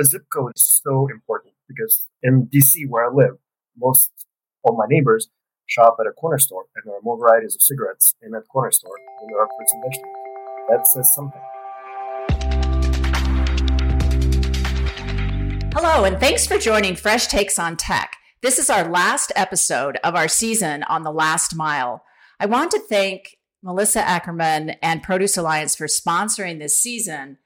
a zip code is so important because in DC, where I live, most of my neighbors shop at a corner store, and there are more varieties of cigarettes in that corner store than there are fruits and vegetables. That says something. Hello, and thanks for joining Fresh Takes on Tech. This is our last episode of our season on the last mile. I want to thank Melissa Ackerman and Produce Alliance for sponsoring this season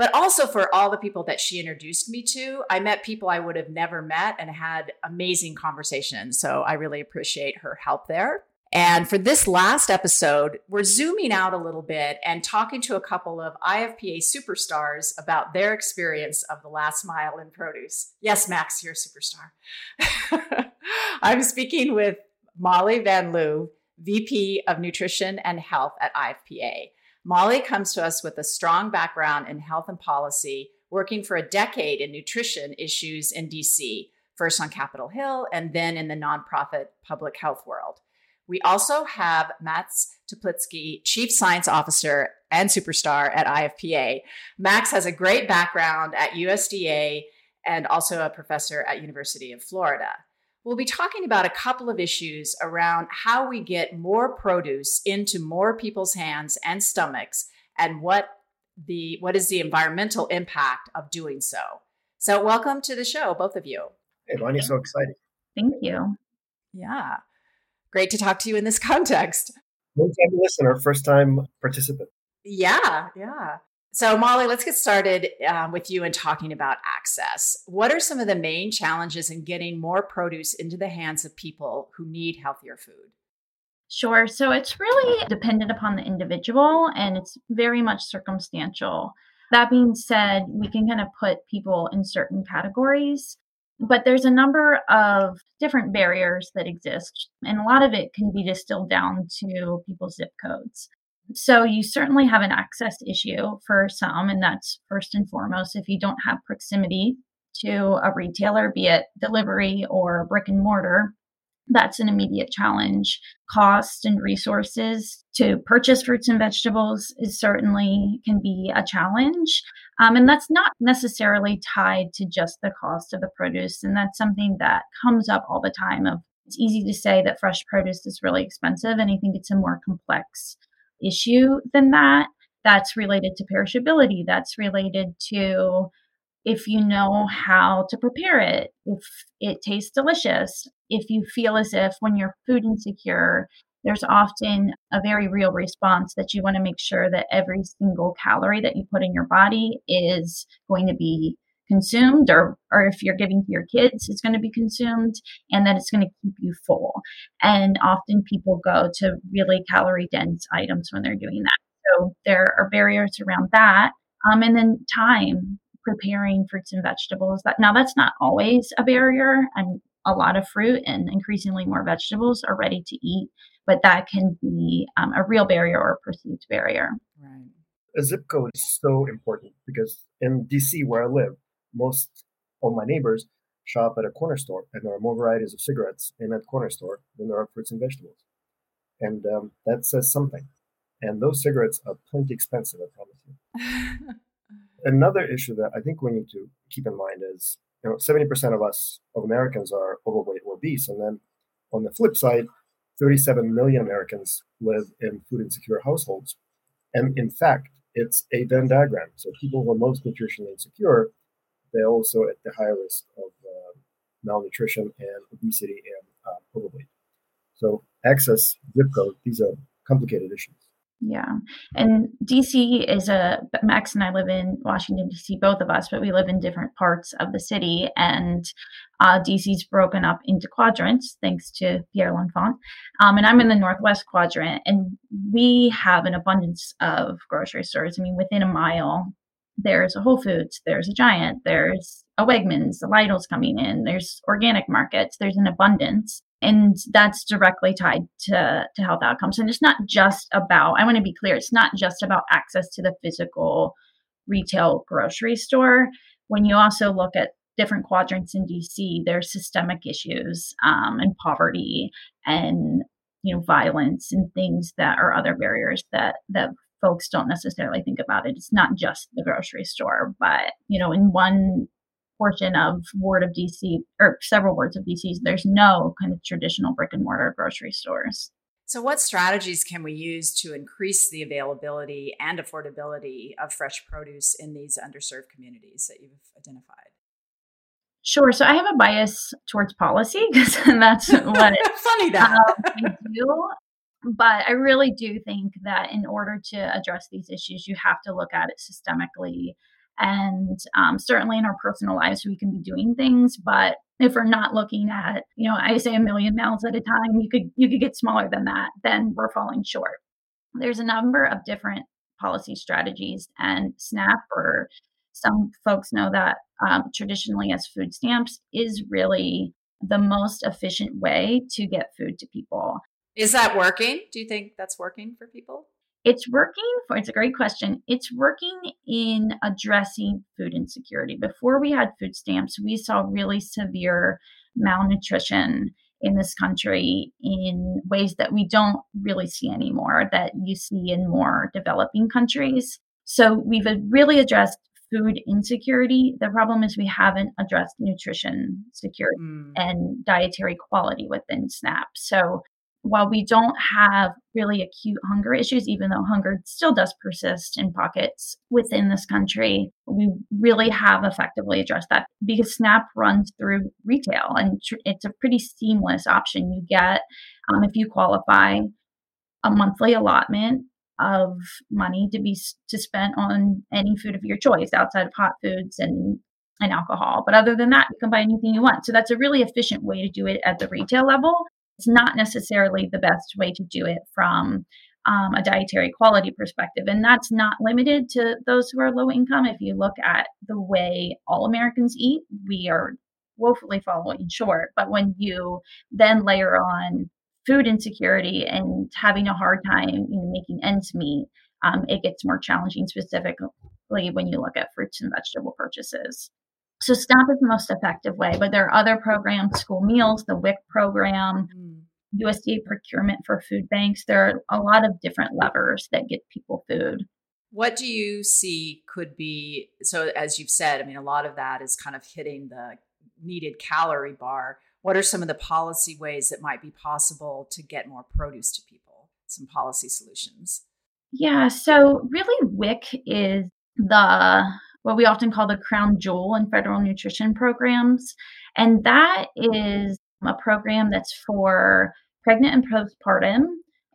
but also for all the people that she introduced me to. I met people I would have never met and had amazing conversations. So I really appreciate her help there. And for this last episode, we're zooming out a little bit and talking to a couple of IFPA superstars about their experience of the last mile in produce. Yes, Max, you're a superstar. I'm speaking with Mollie Van Lieu, VP of Nutrition and Health at IFPA. Mollie comes to us with a strong background in health and policy, working for a decade in nutrition issues in DC, first on Capitol Hill and then in the nonprofit public health world. We also have Max Teplitski, Chief Science Officer and superstar at IFPA. Max has a great background at USDA and also a professor at University of Florida. We'll be talking about a couple of issues around how we get more produce into more people's hands and stomachs and what the what is the environmental impact of doing so. So welcome to the show, both of you. Hey, Vonnie, so excited. Thank you. Yeah. Great to talk to you in this context. Long time listener, first time participant. Yeah, yeah. So, Mollie, let's get started um, with you and talking about access. What are some of the main challenges in getting more produce into the hands of people who need healthier food? Sure. So, it's really dependent upon the individual and it's very much circumstantial. That being said, we can kind of put people in certain categories, but there's a number of different barriers that exist, and a lot of it can be distilled down to people's zip codes. So you certainly have an access issue for some, and that's first and foremost if you don't have proximity to a retailer, be it delivery or brick and mortar. That's an immediate challenge. Cost and resources to purchase fruits and vegetables is certainly can be a challenge. Um, and that's not necessarily tied to just the cost of the produce. And that's something that comes up all the time of it's easy to say that fresh produce is really expensive. And I think it's a more complex issue than that. That's related to perishability. That's related to if you know how to prepare it, if it tastes delicious, if you feel as if when you're food insecure, there's often a very real response that you want to make sure that every single calorie that you put in your body is going to be consumed or or if you're giving to your kids it's going to be consumed and that it's going to keep you full. And often people go to really calorie dense items when they're doing that. So there are barriers around that. Um, and then time preparing fruits and vegetables that now that's not always a barrier and a lot of fruit and increasingly more vegetables are ready to eat but that can be um, a real barrier or a perceived barrier. Right. A zip code is so important because in DC where I live, most of my neighbors shop at a corner store, and there are more varieties of cigarettes in that corner store than there are fruits and vegetables. And um, that says something. And those cigarettes are plenty expensive, I promise you. Another issue that I think we need to keep in mind is, you know, 70% of us, of Americans, are overweight or obese. And then on the flip side, 37 million Americans live in food insecure households. And in fact, it's a Venn diagram. So people who are most nutritionally insecure they're also at the higher risk of uh, malnutrition and obesity and uh, overweight. So access, zip code, these are complicated issues. Yeah. And DC is a, Max and I live in Washington, DC, both of us, but we live in different parts of the city. And uh, DC's broken up into quadrants, thanks to Pierre L'Enfant. Um, and I'm in the Northwest quadrant, and we have an abundance of grocery stores. I mean, within a mile, there's a Whole Foods, there's a Giant, there's a Wegmans, the Lidl's coming in, there's organic markets, there's an abundance. And that's directly tied to, to health outcomes. And it's not just about, I want to be clear, it's not just about access to the physical retail grocery store. When you also look at different quadrants in DC, there's systemic issues um, and poverty and you know violence and things that are other barriers that that folks don't necessarily think about it. It's not just the grocery store, but you know, in one portion of ward of DC or several wards of DC, there's no kind of traditional brick and mortar grocery stores. So, what strategies can we use to increase the availability and affordability of fresh produce in these underserved communities that you've identified? Sure. So I have a bias towards policy because that's what funny that um, I do. But I really do think that in order to address these issues, you have to look at it systemically. And um, certainly in our personal lives, we can be doing things, but if we're not looking at you know i say a million mouths at a time you could you could get smaller than that then we're falling short there's a number of different policy strategies and snap or some folks know that um, traditionally as food stamps is really the most efficient way to get food to people is that working? Do you think that's working for people? It's working for it's a great question. It's working in addressing food insecurity. Before we had food stamps we saw really severe malnutrition in this country in ways that we don't really see anymore that you see in more developing countries. So we've really addressed food insecurity. The problem is we haven't addressed nutrition security mm. and dietary quality within snap. So while we don't have really acute hunger issues, even though hunger still does persist in pockets within this country, we really have effectively addressed that because SNAP runs through retail and tr- it's a pretty seamless option. You get, um, if you qualify, a monthly allotment of money to be to spend on any food of your choice outside of hot foods and and alcohol. But other than that, you can buy anything you want. So that's a really efficient way to do it at the retail level it's not necessarily the best way to do it from um, a dietary quality perspective. And that's not limited to those who are low income. If you look at the way all Americans eat, we are woefully falling short. But when you then layer on food insecurity and having a hard time you know, making ends meet, um, it gets more challenging, specifically when you look at fruits and vegetable purchases. So SNAP is the most effective way, but there are other programs, school meals, the WIC program, mm. USDA procurement for food banks. There are a lot of different levers that get people food. What do you see could be so as you've said, I mean a lot of that is kind of hitting the needed calorie bar. What are some of the policy ways that might be possible to get more produce to people? Some policy solutions. Yeah, so really WIC is the what we often call the crown jewel in federal nutrition programs. And that is a program that's for pregnant and postpartum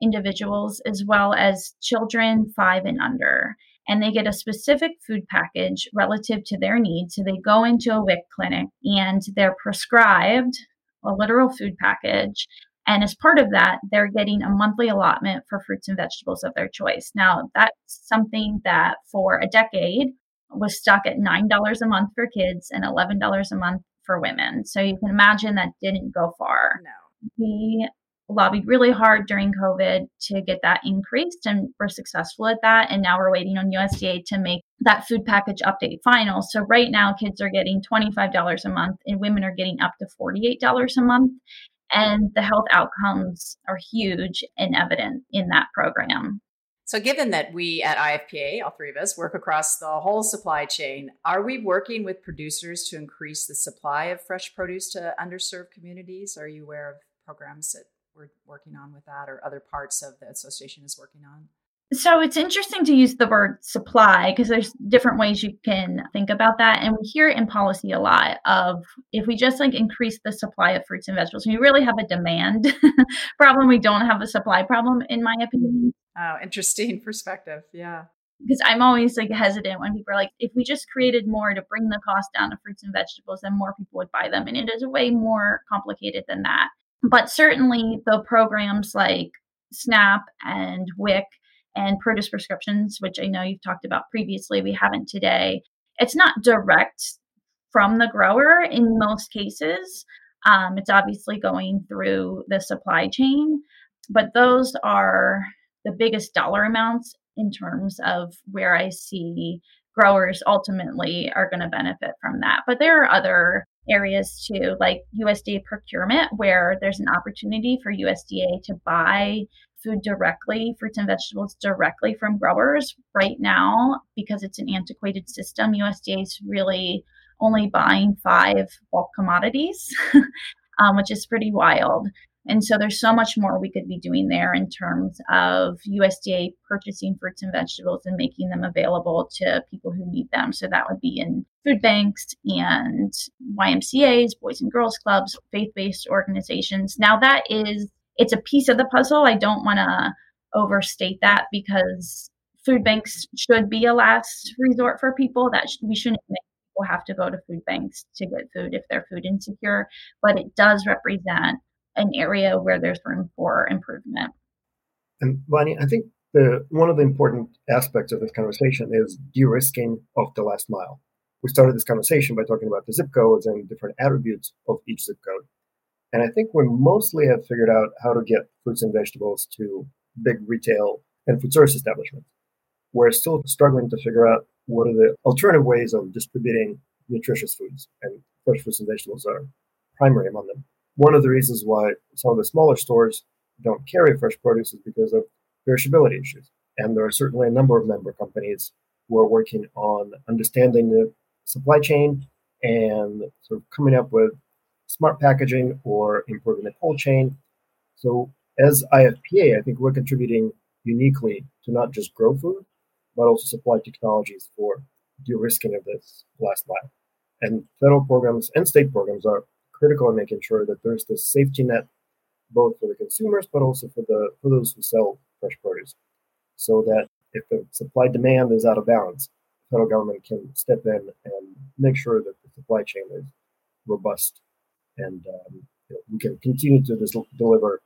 individuals as well as children five and under. And they get a specific food package relative to their needs. So they go into a WIC clinic and they're prescribed a literal food package. And as part of that, they're getting a monthly allotment for fruits and vegetables of their choice. Now, that's something that for a decade was stuck at $9 a month for kids and $11 a month for women. So you can imagine that didn't go far. No. We lobbied really hard during COVID to get that increased and we're successful at that. And now we're waiting on USDA to make that food package update final. So right now, kids are getting $25 a month and women are getting up to $48 a month. And the health outcomes are huge and evident in that program. So, given that we at IFPA, all three of us, work across the whole supply chain, are we working with producers to increase the supply of fresh produce to underserved communities? Are you aware of programs that we're working on with that or other parts of the association is working on? So it's interesting to use the word supply because there's different ways you can think about that. And we hear it in policy a lot of if we just like increase the supply of fruits and vegetables, we really have a demand problem. We don't have a supply problem, in my opinion. Oh, interesting perspective. Yeah. Because I'm always like hesitant when people are like, if we just created more to bring the cost down of fruits and vegetables, then more people would buy them. And it is way more complicated than that. But certainly the programs like SNAP and WIC and produce prescriptions, which I know you've talked about previously, we haven't today. It's not direct from the grower in most cases. Um, it's obviously going through the supply chain, but those are the biggest dollar amounts in terms of where I see growers ultimately are going to benefit from that. But there are other areas too, like USDA procurement, where there's an opportunity for USDA to buy food directly, fruits and vegetables directly from growers. Right now, because it's an antiquated system, USDA is really only buying five bulk commodities, um, which is pretty wild. And so there's so much more we could be doing there in terms of USDA purchasing fruits and vegetables and making them available to people who need them. So that would be in food banks and YMCAs, Boys and Girls Clubs, faith based organizations. Now, that is, it's a piece of the puzzle. I don't want to overstate that because food banks should be a last resort for people that sh- we shouldn't make people have to go to food banks to get food if they're food insecure but it does represent an area where there's room for improvement and Vonnie, I think the one of the important aspects of this conversation is de-risking of the last mile. We started this conversation by talking about the zip codes and different attributes of each zip code. And I think we mostly have figured out how to get fruits and vegetables to big retail and food service establishments. We're still struggling to figure out what are the alternative ways of distributing nutritious foods, and fresh fruits and vegetables are primary among them. One of the reasons why some of the smaller stores don't carry fresh produce is because of perishability issues. And there are certainly a number of member companies who are working on understanding the supply chain and sort of coming up with smart packaging or improving the cold chain. So as IFPA, I think we're contributing uniquely to not just grow food, but also supply technologies for de-risking of this last mile. And federal programs and state programs are critical in making sure that there's this safety net both for the consumers but also for the for those who sell fresh produce. So that if the supply demand is out of balance, the federal government can step in and make sure that the supply chain is robust and um, you know, we can continue to deliver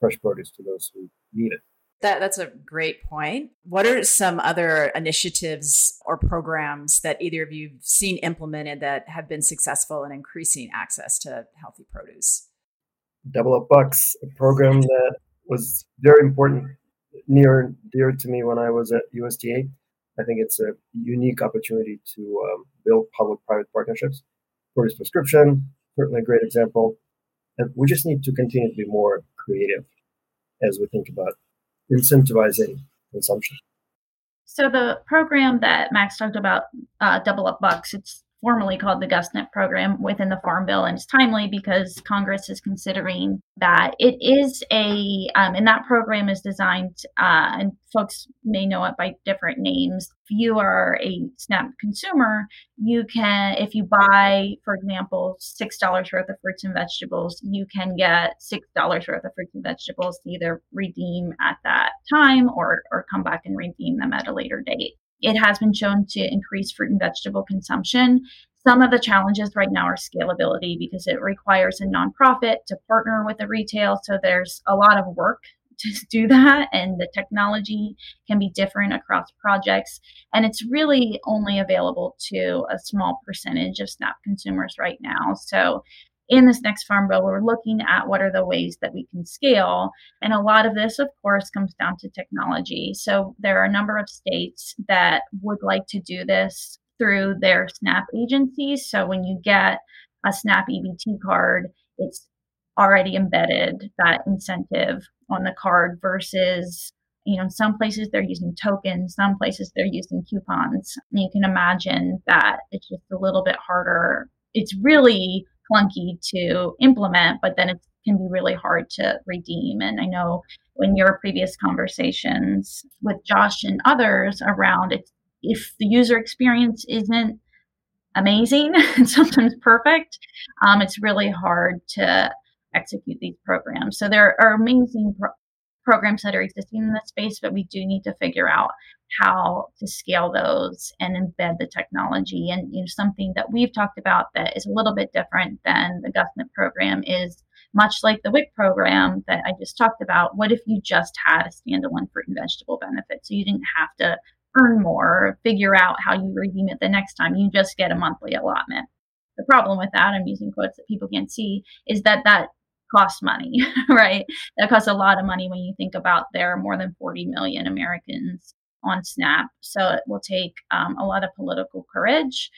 fresh produce to those who need it. That, that's a great point. What are some other initiatives or programs that either of you have seen implemented that have been successful in increasing access to healthy produce? Double Up Bucks, a program that was very important, near dear to me when I was at USDA. I think it's a unique opportunity to um, build public-private partnerships. Produce prescription, certainly a great example. And we just need to continue to be more creative as we think about incentivizing consumption. So the program that Max talked about, uh, Double Up Bucks, it's formally called the GusNIP program within the Farm Bill, and it's timely because Congress is considering that. It is a, um, and that program is designed, uh, and folks may know it by different names. If you are a SNAP consumer, you can, if you buy, for example, $6 worth of fruits and vegetables, you can get $6 worth of fruits and vegetables to either redeem at that time or, or come back and redeem them at a later date. It has been shown to increase fruit and vegetable consumption. Some of the challenges right now are scalability because it requires a nonprofit to partner with a retail. So there's a lot of work to do that, and the technology can be different across projects. And it's really only available to a small percentage of SNAP consumers right now. So in this next farm bill, we're looking at what are the ways that we can scale. And a lot of this, of course, comes down to technology. So there are a number of states that would like to do this through their SNAP agencies. So when you get a SNAP EBT card, it's already embedded that incentive on the card versus you know some places they're using tokens some places they're using coupons you can imagine that it's just a little bit harder it's really clunky to implement, but then it can be really hard to redeem. And I know in your previous conversations with Josh and others around it, if the user experience isn't amazing and sometimes perfect, um, it's really hard to execute these programs. So there are amazing pro- programs that are existing in this space, but we do need to figure out how to scale those and embed the technology. And you know, something that we've talked about that is a little bit different than the government program is much like the WIC program that I just talked about. What if you just had a standalone fruit and vegetable benefit? So you didn't have to earn more or figure out how you redeem it the next time. You just get a monthly allotment. The problem with that, I'm using quotes that people can't see, is that that costs money, right? That costs a lot of money when you think about there are more than 40 million Americans on SNAP. So it will take um, a lot of political courage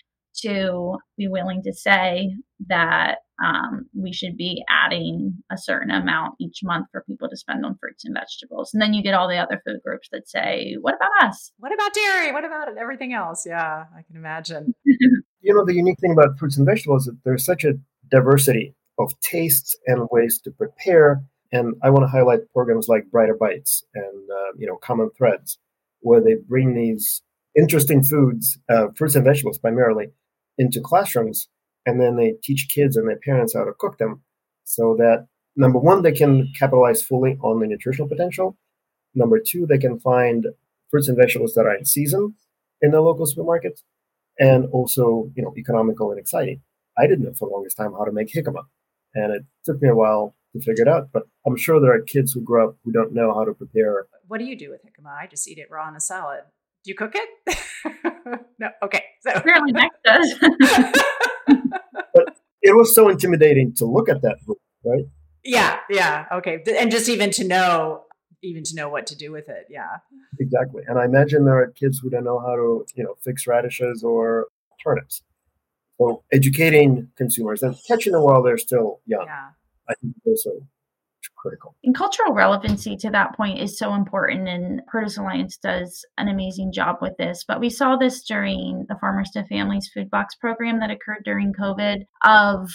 to be willing to say that um, we should be adding a certain amount each month for people to spend on fruits and vegetables. And then you get all the other food groups that say, what about us? What about dairy? What about everything else? Yeah, I can imagine. you know, the unique thing about fruits and vegetables is that there's such a diversity of tastes and ways to prepare. And I want to highlight programs like Brighter Bites and, uh, you know, Common Threads, where they bring these interesting foods, uh, fruits and vegetables primarily, into classrooms. And then they teach kids and their parents how to cook them so that, number one, they can capitalize fully on the nutritional potential. Number two, they can find fruits and vegetables that are in season in the local supermarkets and also, you know, economical and exciting. I didn't know for the longest time how to make jicama, and it took me a while to figure it out. But I'm sure there are kids who grow up who don't know how to prepare. What do you do with jicama? I just eat it raw in a salad. Do you cook it? no. Okay. So apparently Max does. but it was so intimidating to look at that, right? Yeah. Yeah. Okay. And just even to know even to know what to do with it. Yeah. Exactly. And I imagine there are kids who don't know how to, you know, fix radishes or turnips. So educating consumers and catching them while they're still young, yeah. I think is also critical. And cultural relevancy to that point is so important, and Produce Alliance does an amazing job with this. But we saw this during the Farmers to Families Food Box program that occurred during COVID of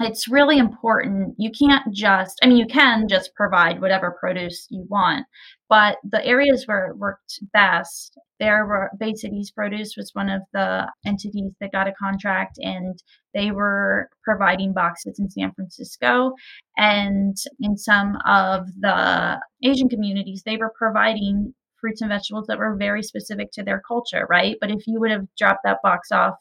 it's really important. You can't just, I mean, you can just provide whatever produce you want, but the areas where it worked best, there were Bay Cities Produce was one of the entities that got a contract, and they were providing boxes in San Francisco. And in some of the Asian communities, they were providing fruits and vegetables that were very specific to their culture, right? But if you would have dropped that box off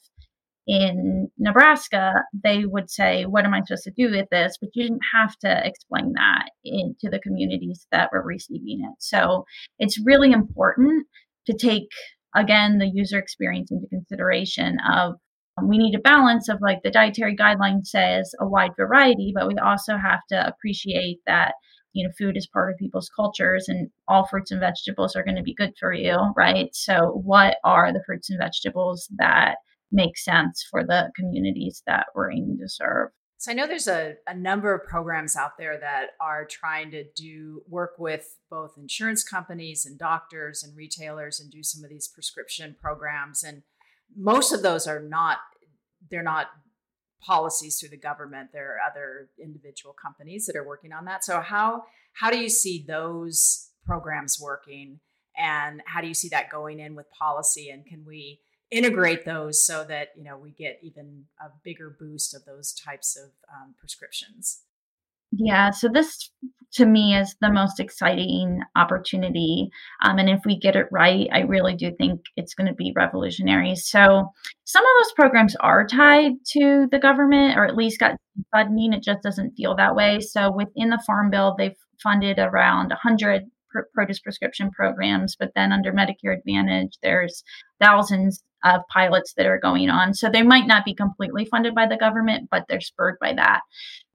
in Nebraska, they would say, What am I supposed to do with this? But you didn't have to explain that in, to the communities that were receiving it. So it's really important to take, again, the user experience into consideration of um, we need a balance of like the dietary guideline says a wide variety, but we also have to appreciate that you know food is part of people's cultures and all fruits and vegetables are going to be good for you right so what are the fruits and vegetables that make sense for the communities that we're aiming to serve. So I know there's a, a number of programs out there that are trying to do work with both insurance companies and doctors and retailers and do some of these prescription programs. And most of those are not, they're not policies through the government. There are other individual companies that are working on that. So how how do you see those programs working and how do you see that going in with policy and can we integrate those so that you know we get even a bigger boost of those types of um, prescriptions. Yeah so this to me is the most exciting opportunity um, and if we get it right i really do think it's going to be revolutionary. So some of those programs are tied to the government or at least got funding it just doesn't feel that way. So within the farm bill they've funded around 100 produce prescription programs, but then under Medicare Advantage, there's thousands of pilots that are going on. So they might not be completely funded by the government, but they're spurred by that.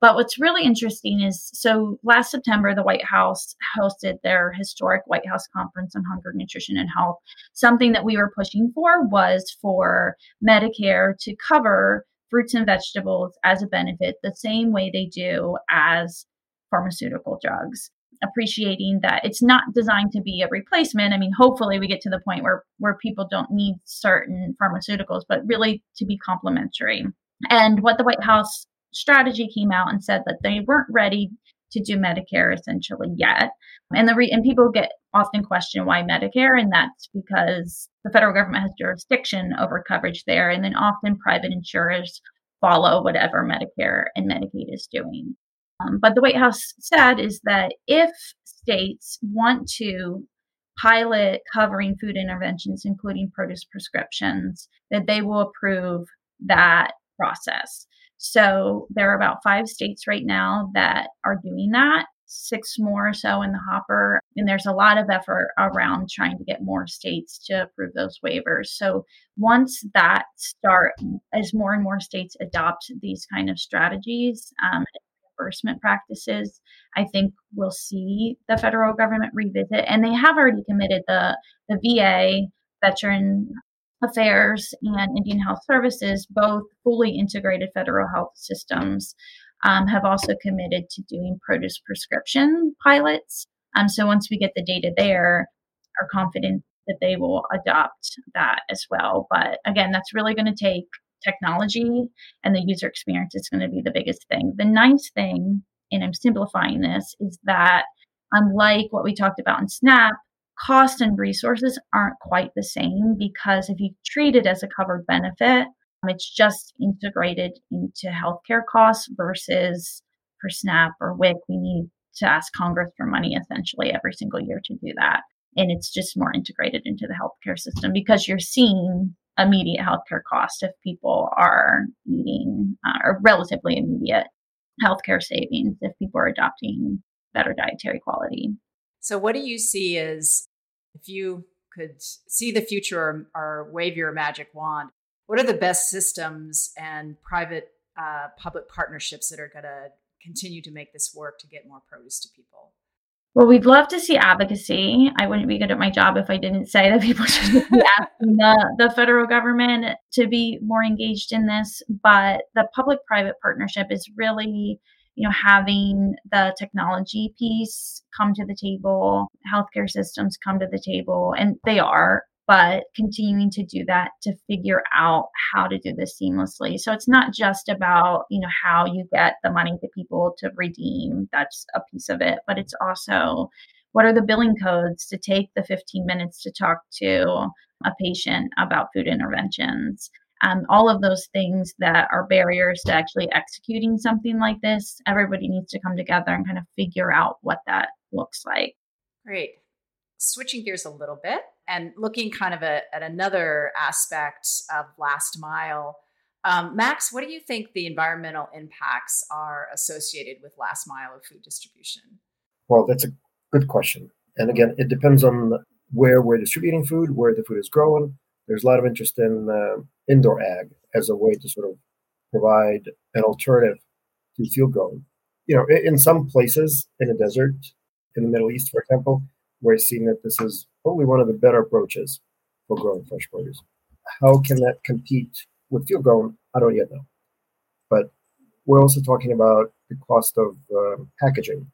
But what's really interesting is so last September, the White House hosted their historic White House Conference on Hunger, Nutrition, and Health. Something that we were pushing for was for Medicare to cover fruits and vegetables as a benefit the same way they do as pharmaceutical drugs appreciating that it's not designed to be a replacement. I mean, hopefully we get to the point where where people don't need certain pharmaceuticals, but really to be complementary. And what the White House strategy came out and said that they weren't ready to do Medicare essentially yet. And the re- and people get often question why Medicare, and that's because the federal government has jurisdiction over coverage there, and then often private insurers follow whatever Medicare and Medicaid is doing. Um, but the White House said is that if states want to pilot covering food interventions, including produce prescriptions, that they will approve that process. So there are about five states right now that are doing that, six more or so in the hopper. And there's a lot of effort around trying to get more states to approve those waivers. So once that start, as more and more states adopt these kind of strategies, um, reimbursement practices, I think we'll see the federal government revisit. And they have already committed the, the VA, Veteran Affairs, and Indian Health Services, both fully integrated federal health systems, um, have also committed to doing produce prescription pilots. Um, so once we get the data there, are confident that they will adopt that as well. But again, that's really going to take technology and the user experience is going to be the biggest thing. The ninth thing, and I'm simplifying this, is that unlike what we talked about in SNAP, cost and resources aren't quite the same because if you treat it as a covered benefit, um, it's just integrated into healthcare costs versus for SNAP or WIC, we need to ask Congress for money essentially every single year to do that. And it's just more integrated into the healthcare system because you're seeing immediate healthcare costs if people are eating uh, or relatively immediate healthcare savings if people are adopting better dietary quality. So, what do you see as if you could see the future or, or wave your magic wand? What are the best systems and private uh, public partnerships that are going to continue to make this work to get more produce to people? Well, we'd love to see advocacy. I wouldn't be good at my job if I didn't say that people should be asking the, the federal government to be more engaged in this. But the public private partnership is really, you know, having the technology piece come to the table, healthcare systems come to the table, and they are but continuing to do that to figure out how to do this seamlessly. So it's not just about, you know, how you get the money to people to redeem. That's a piece of it, but it's also what are the billing codes to take the 15 minutes to talk to a patient about food interventions. Um, all of those things that are barriers to actually executing something like this, everybody needs to come together and kind of figure out what that looks like. Great. Switching gears a little bit, and looking kind of a, at another aspect of last mile. Um, Max, what do you think the environmental impacts are associated with last mile of food distribution? Well, that's a good question. And again, it depends on where we're distributing food, where the food is grown. There's a lot of interest in uh, indoor ag as a way to sort of provide an alternative to field growing. You know, in some places in the desert, in the Middle East, for example, we're seeing that this is probably one of the better approaches for growing fresh produce. How can that compete with field grown? I don't yet know. But we're also talking about the cost of uh, packaging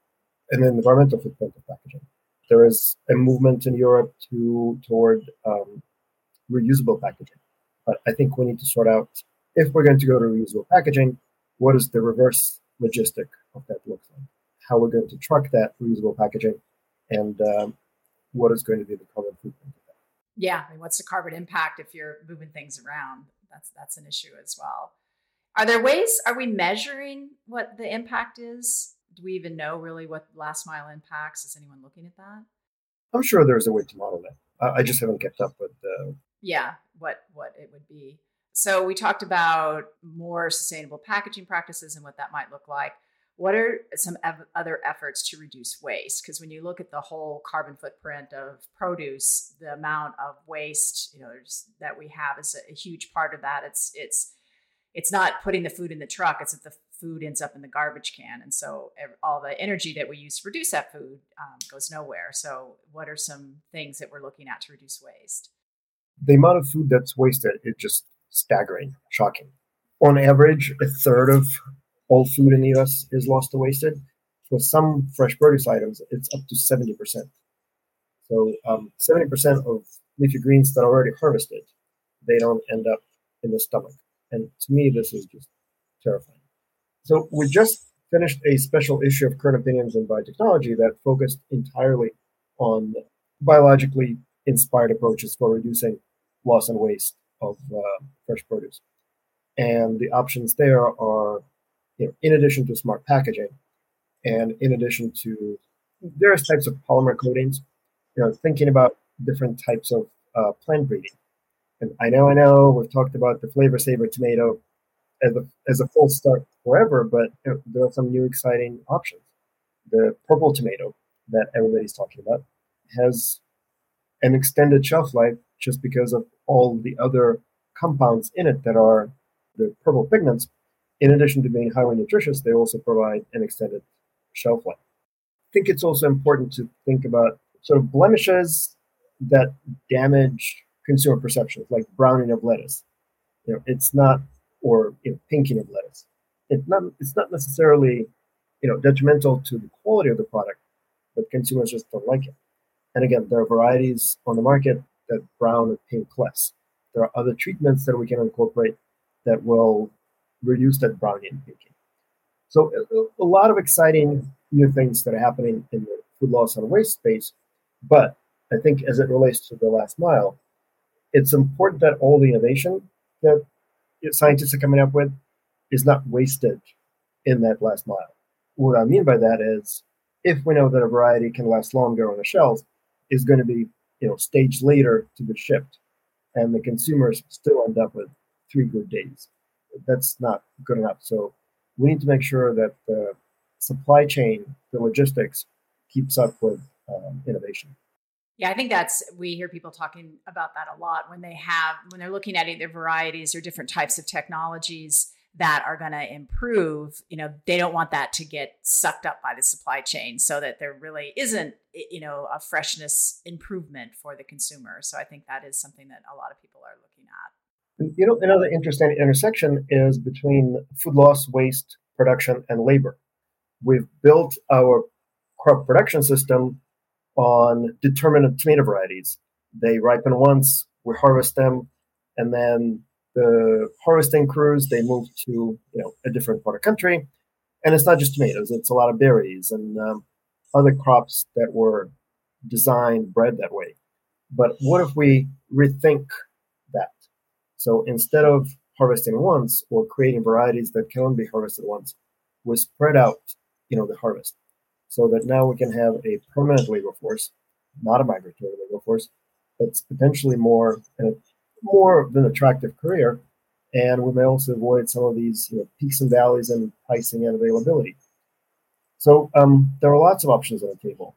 and the environmental footprint of packaging. There is a movement in Europe to toward um, reusable packaging, but I think we need to sort out if we're going to go to reusable packaging, what is the reverse logistic of that look like? How we're going to truck that reusable packaging, and um, what is going to be the carbon footprint of that? Yeah, I mean, what's the carbon impact if you're moving things around? That's that's an issue as well. Are there ways? Are we measuring what the impact is? Do we even know really what last mile impacts? Is anyone looking at that? I'm sure there's a way to model that. I just haven't kept up with the. Yeah, what what it would be. So we talked about more sustainable packaging practices and what that might look like what are some ev- other efforts to reduce waste? Because when you look at the whole carbon footprint of produce the amount of waste you know that we have is a, a, huge part of that. It's it's it's not putting the food in the truck it's that the food ends up in the garbage can. And so all the energy that we use to produce that food um, goes nowhere. So what are some things that we're looking at to reduce waste? The amount of food that's wasted is just staggering shocking. On average a third of all food in the US is lost to wasted. For some fresh produce items, it's up to 70%. So um, 70% of leafy greens that are already harvested, they don't end up in the stomach. And to me, this is just terrifying. So we just finished a special issue of Current Opinions in Biotechnology that focused entirely on biologically inspired approaches for reducing loss and waste of uh, fresh produce. And the options there are you know, in addition to smart packaging, and in addition to various types of polymer coatings, you know, thinking about different types of uh, plant breeding. And I know, I know, we've talked about the Flavr Savr tomato as a as a full start forever, but you know, there are some new exciting options. The purple tomato that everybody's talking about has an extended shelf life just because of all the other compounds in it that are the purple pigments in addition to being highly nutritious, they also provide an extended shelf life. I think it's also important to think about sort of blemishes that damage consumer perceptions, like browning of lettuce. You know, it's not, or you know, pinking of lettuce. It's not. It's not necessarily, you know, detrimental to the quality of the product, but consumers just don't like it. And again, there are varieties on the market that brown or pink less. There are other treatments that we can incorporate that will reduce that brownian peaking. So a, a, lot of exciting new things that are happening in the food loss and waste space. But I think as it relates to the last mile, it's important that all the innovation that scientists are coming up with is not wasted in that last mile. What I mean by that is if we know that a variety can last longer on the shelf, is going to be you know staged later to be shipped, and the consumers still end up with three good days. That's not good enough. So we need to make sure that the supply chain, the logistics, keeps up with um, innovation. Yeah, I think that's we hear people talking about that a lot when they have when they're looking at either varieties or different types of technologies that are going to improve, you know, they don't want that to get sucked up by the supply chain so that there really isn't, you know, a freshness improvement for the consumer. So I think that is something that a lot of people are looking at. You know, another interesting intersection is between food loss, waste, production, and labor. We've built our crop production system on determinate tomato varieties. They ripen once, we harvest them, and then the harvesting crews they move to you know a different part of country, and it's not just tomatoes; it's a lot of berries and um, other crops that were designed bred that way. But what if we rethink? So instead of harvesting once or creating varieties that can only be harvested once, we spread out you know the harvest so that now we can have a permanent labor force, not a migratory labor force, that's potentially more more of an attractive career, and we may also avoid some of these you know, peaks and valleys in pricing and availability. So um, there are lots of options on the table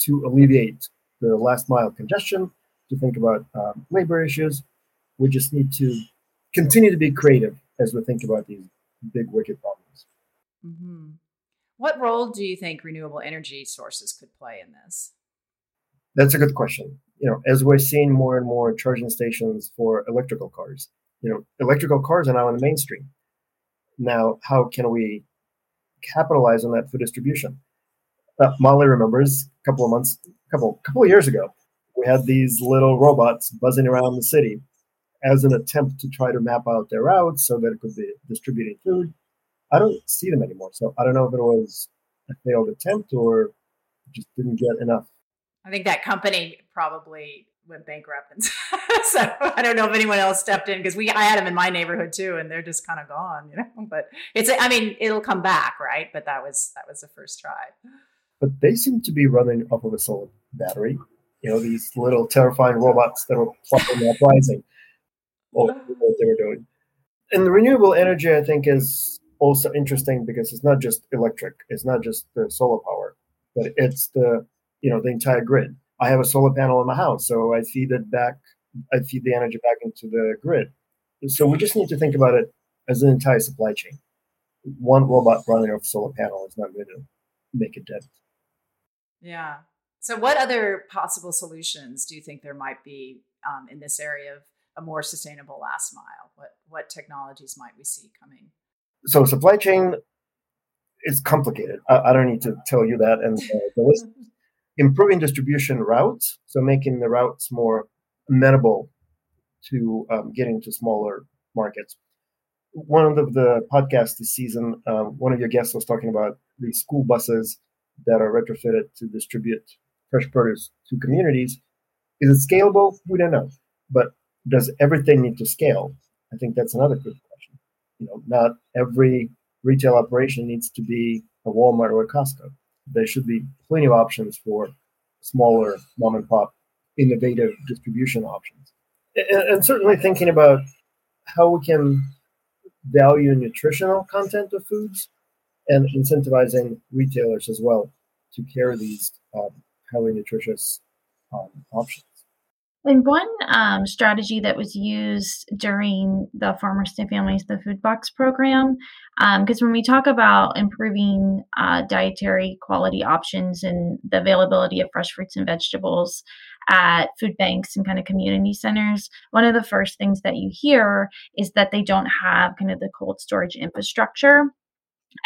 to alleviate the last mile congestion, to think about um, labor issues. We just need to continue to be creative as we think about these big, wicked problems. Mm-hmm. What role do you think renewable energy sources could play in this? That's a good question. You know, as we're seeing more and more charging stations for electrical cars, you know, electrical cars are now in the mainstream. Now, how can we capitalize on that for distribution? Uh, Mollie remembers a couple of months, a couple, couple of years ago, we had these little robots buzzing around the city as an attempt to try to map out their routes so that it could be distributing food. I don't see them anymore. So I don't know if it was a failed attempt or just didn't get enough. I think that company probably went bankrupt, and so I don't know if anyone else stepped in because we I had them in my neighborhood too, and they're just kind of gone, you know. But it's I mean it'll come back, right? But that was that was the first try. But they seem to be running off of a solar battery. You know these little terrifying robots that are plucking up rising. What they were doing. And the renewable energy, I think, is also interesting because it's not just electric, it's not just the solar power, but it's the you know the entire grid. I have a solar panel in my house, so I feed it back. I feed the energy back into the grid. So we just need to think about it as an entire supply chain. One robot running off a solar panel is not going to make a dent. Yeah. So, what other possible solutions do you think there might be um, in this area of a more sustainable last mile? What what technologies might we see coming? so supply chain is complicated. I, I don't need to tell you that. And uh, the list, improving distribution routes, so making the routes more amenable to um, getting to smaller markets. One of the, the podcasts this season, um, one of your guests was talking about the school buses that are retrofitted to distribute fresh produce to communities. Is it scalable? We don't know. But does everything need to scale? I think that's another good question. you know, not every retail operation needs to be a Walmart or a Costco. There should be plenty of options for smaller mom and pop innovative distribution options. And, and certainly thinking about how we can value nutritional content of foods and incentivizing retailers as well to carry these um, highly nutritious um, options. And one um, strategy that was used during the Farmers to Families, the Food Box program, because um, when we talk about improving uh, dietary quality options and the availability of fresh fruits and vegetables at food banks and kind of community centers, one of the first things that you hear is that they don't have kind of the cold storage infrastructure.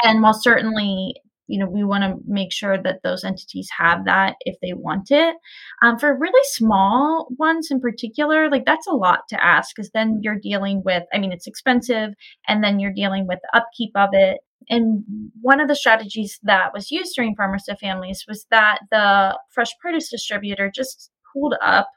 And while certainly you know, we want to make sure that those entities have that if they want it. Um, for really small ones in particular, like that's a lot to ask because then you're dealing with, I mean, it's expensive and then you're dealing with upkeep of it. And one of the strategies that was used during Farmers to Families was that the fresh produce distributor just pulled up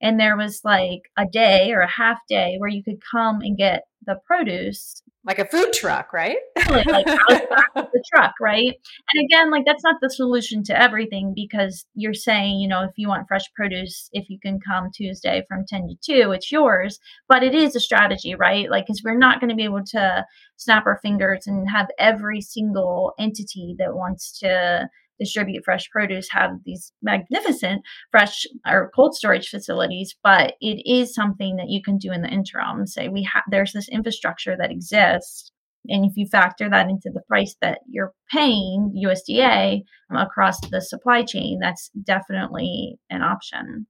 and there was like a day or a half day where you could come and get the produce like a food truck, right? like the truck, right? And again, like that's not the solution to everything because you're saying, you know, if you want fresh produce, if you can come Tuesday from 10 to 2, it's yours. But it is a strategy, right? Like, because we're not going to be able to snap our fingers and have every single entity that wants to distribute fresh produce have these magnificent fresh or cold storage facilities but it is something that you can do in the interim. Say we have there's this infrastructure that exists and if you factor that into the price that you're paying USDA across the supply chain that's definitely an option.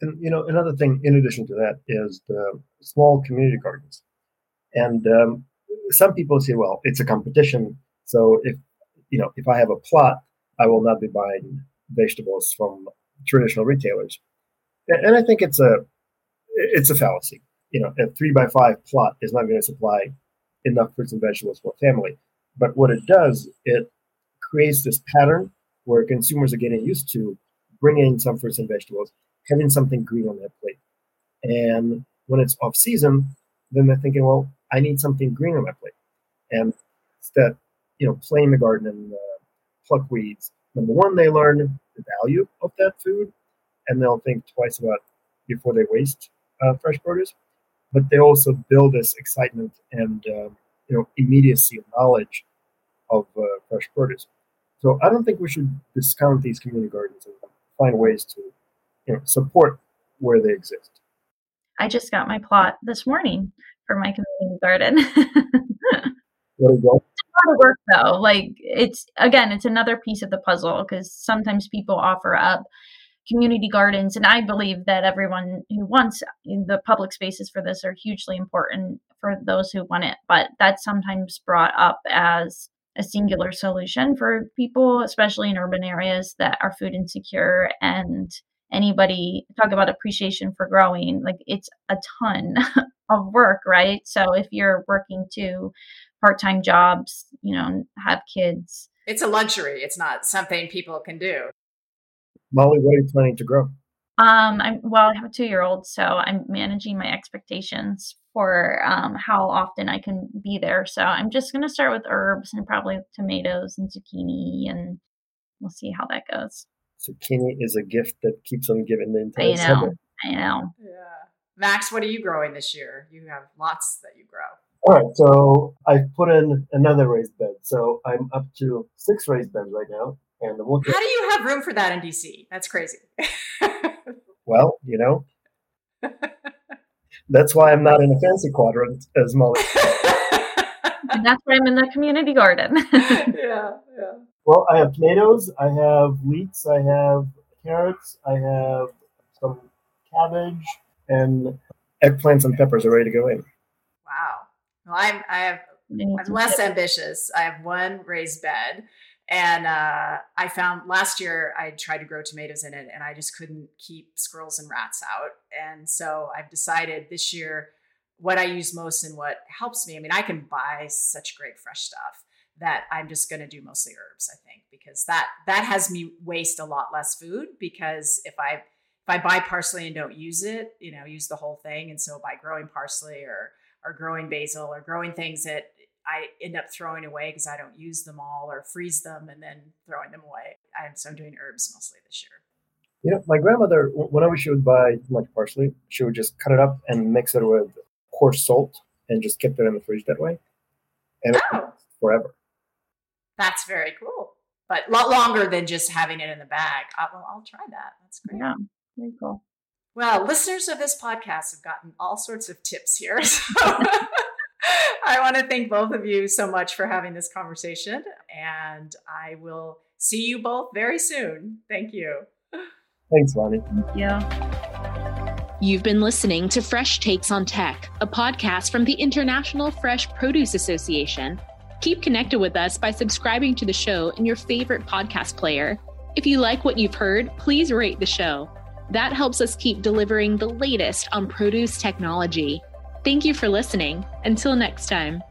And you know another thing in addition to that is the small community gardens. And um, some people say well it's a competition so if you know if i have a plot I will not be buying vegetables from traditional retailers. And I think it's a it's a fallacy. You know, a three by five plot is not going to supply enough fruits and vegetables for a family. But what it does, it creates this pattern where consumers are getting used to bringing some fruits and vegetables, having something green on their plate. And when it's off season, then they're thinking, well, I need something green on my plate. And instead, you know, playing the garden and uh, pluck weeds, number one, they learn the value of that food and they'll think twice about before they waste uh, fresh produce. But they also build this excitement and uh, you know immediacy of knowledge of uh, fresh produce. So I don't think we should discount these community gardens and find ways to you know support where they exist. I just got my plot this morning for my community garden. what is that? Lot of work though. Like it's again, it's another piece of the puzzle because sometimes people offer up community gardens and i believe that everyone who wants the public spaces for this are hugely important for those who want it but that's sometimes brought up as a singular solution for people especially in urban areas that are food insecure and anybody talk about appreciation for growing like it's a ton of work right so if you're working to part-time jobs, you know, have kids. It's a luxury. It's not something people can do. Mollie, what are you planning to grow? Um, I'm well, I have a two-year-old, so I'm managing my expectations for um, how often I can be there. So I'm just going to start with herbs and probably tomatoes and zucchini, and we'll see how that goes. Zucchini is a gift that keeps on giving the entire I know. Summer. I know. Yeah. Max, what are you growing this year? You have lots that you grow. All right, so I've put in another raised bed. So I'm up to six raised beds right now. And we'll How do you have room for that in DC? That's crazy. well, you know, that's why I'm not in a fancy quadrant as Mollie. and that's why I'm in the community garden. yeah, yeah. Well, I have tomatoes, I have leeks, I have carrots, I have some cabbage, and eggplants and peppers are ready to go in. Well, I'm I have I'm less ambitious. I have one raised bed. And uh, I found last year I tried to grow tomatoes in it and I just couldn't keep squirrels and rats out. And so I've decided this year what I use most and what helps me. I mean, I can buy such great fresh stuff that I'm just going to do mostly herbs, I think, because that that has me waste a lot less food because if I if I buy parsley and don't use it, you know, use the whole thing and so by growing parsley or or growing basil or growing things that I end up throwing away because I don't use them all or freeze them and then throwing them away. I'm, so I'm doing herbs mostly this year. You know, my grandmother, whenever she would buy much parsley, she would just cut it up and mix it with coarse salt and just keep it in the fridge that way. And oh. forever. That's very cool. But a lot longer than just having it in the bag. I, well, I'll try that. That's great. Yeah, very cool. Well, listeners of this podcast have gotten all sorts of tips here. So I want to thank both of you so much for having this conversation. And I will see you both very soon. Thank you. Thanks, Vonnie. Thank you. You've been listening to Fresh Takes on Tech, a podcast from the International Fresh Produce Association. Keep connected with us by subscribing to the show in your favorite podcast player. If you like what you've heard, please rate the show. That helps us keep delivering the latest on produce technology. Thank you for listening. Until next time.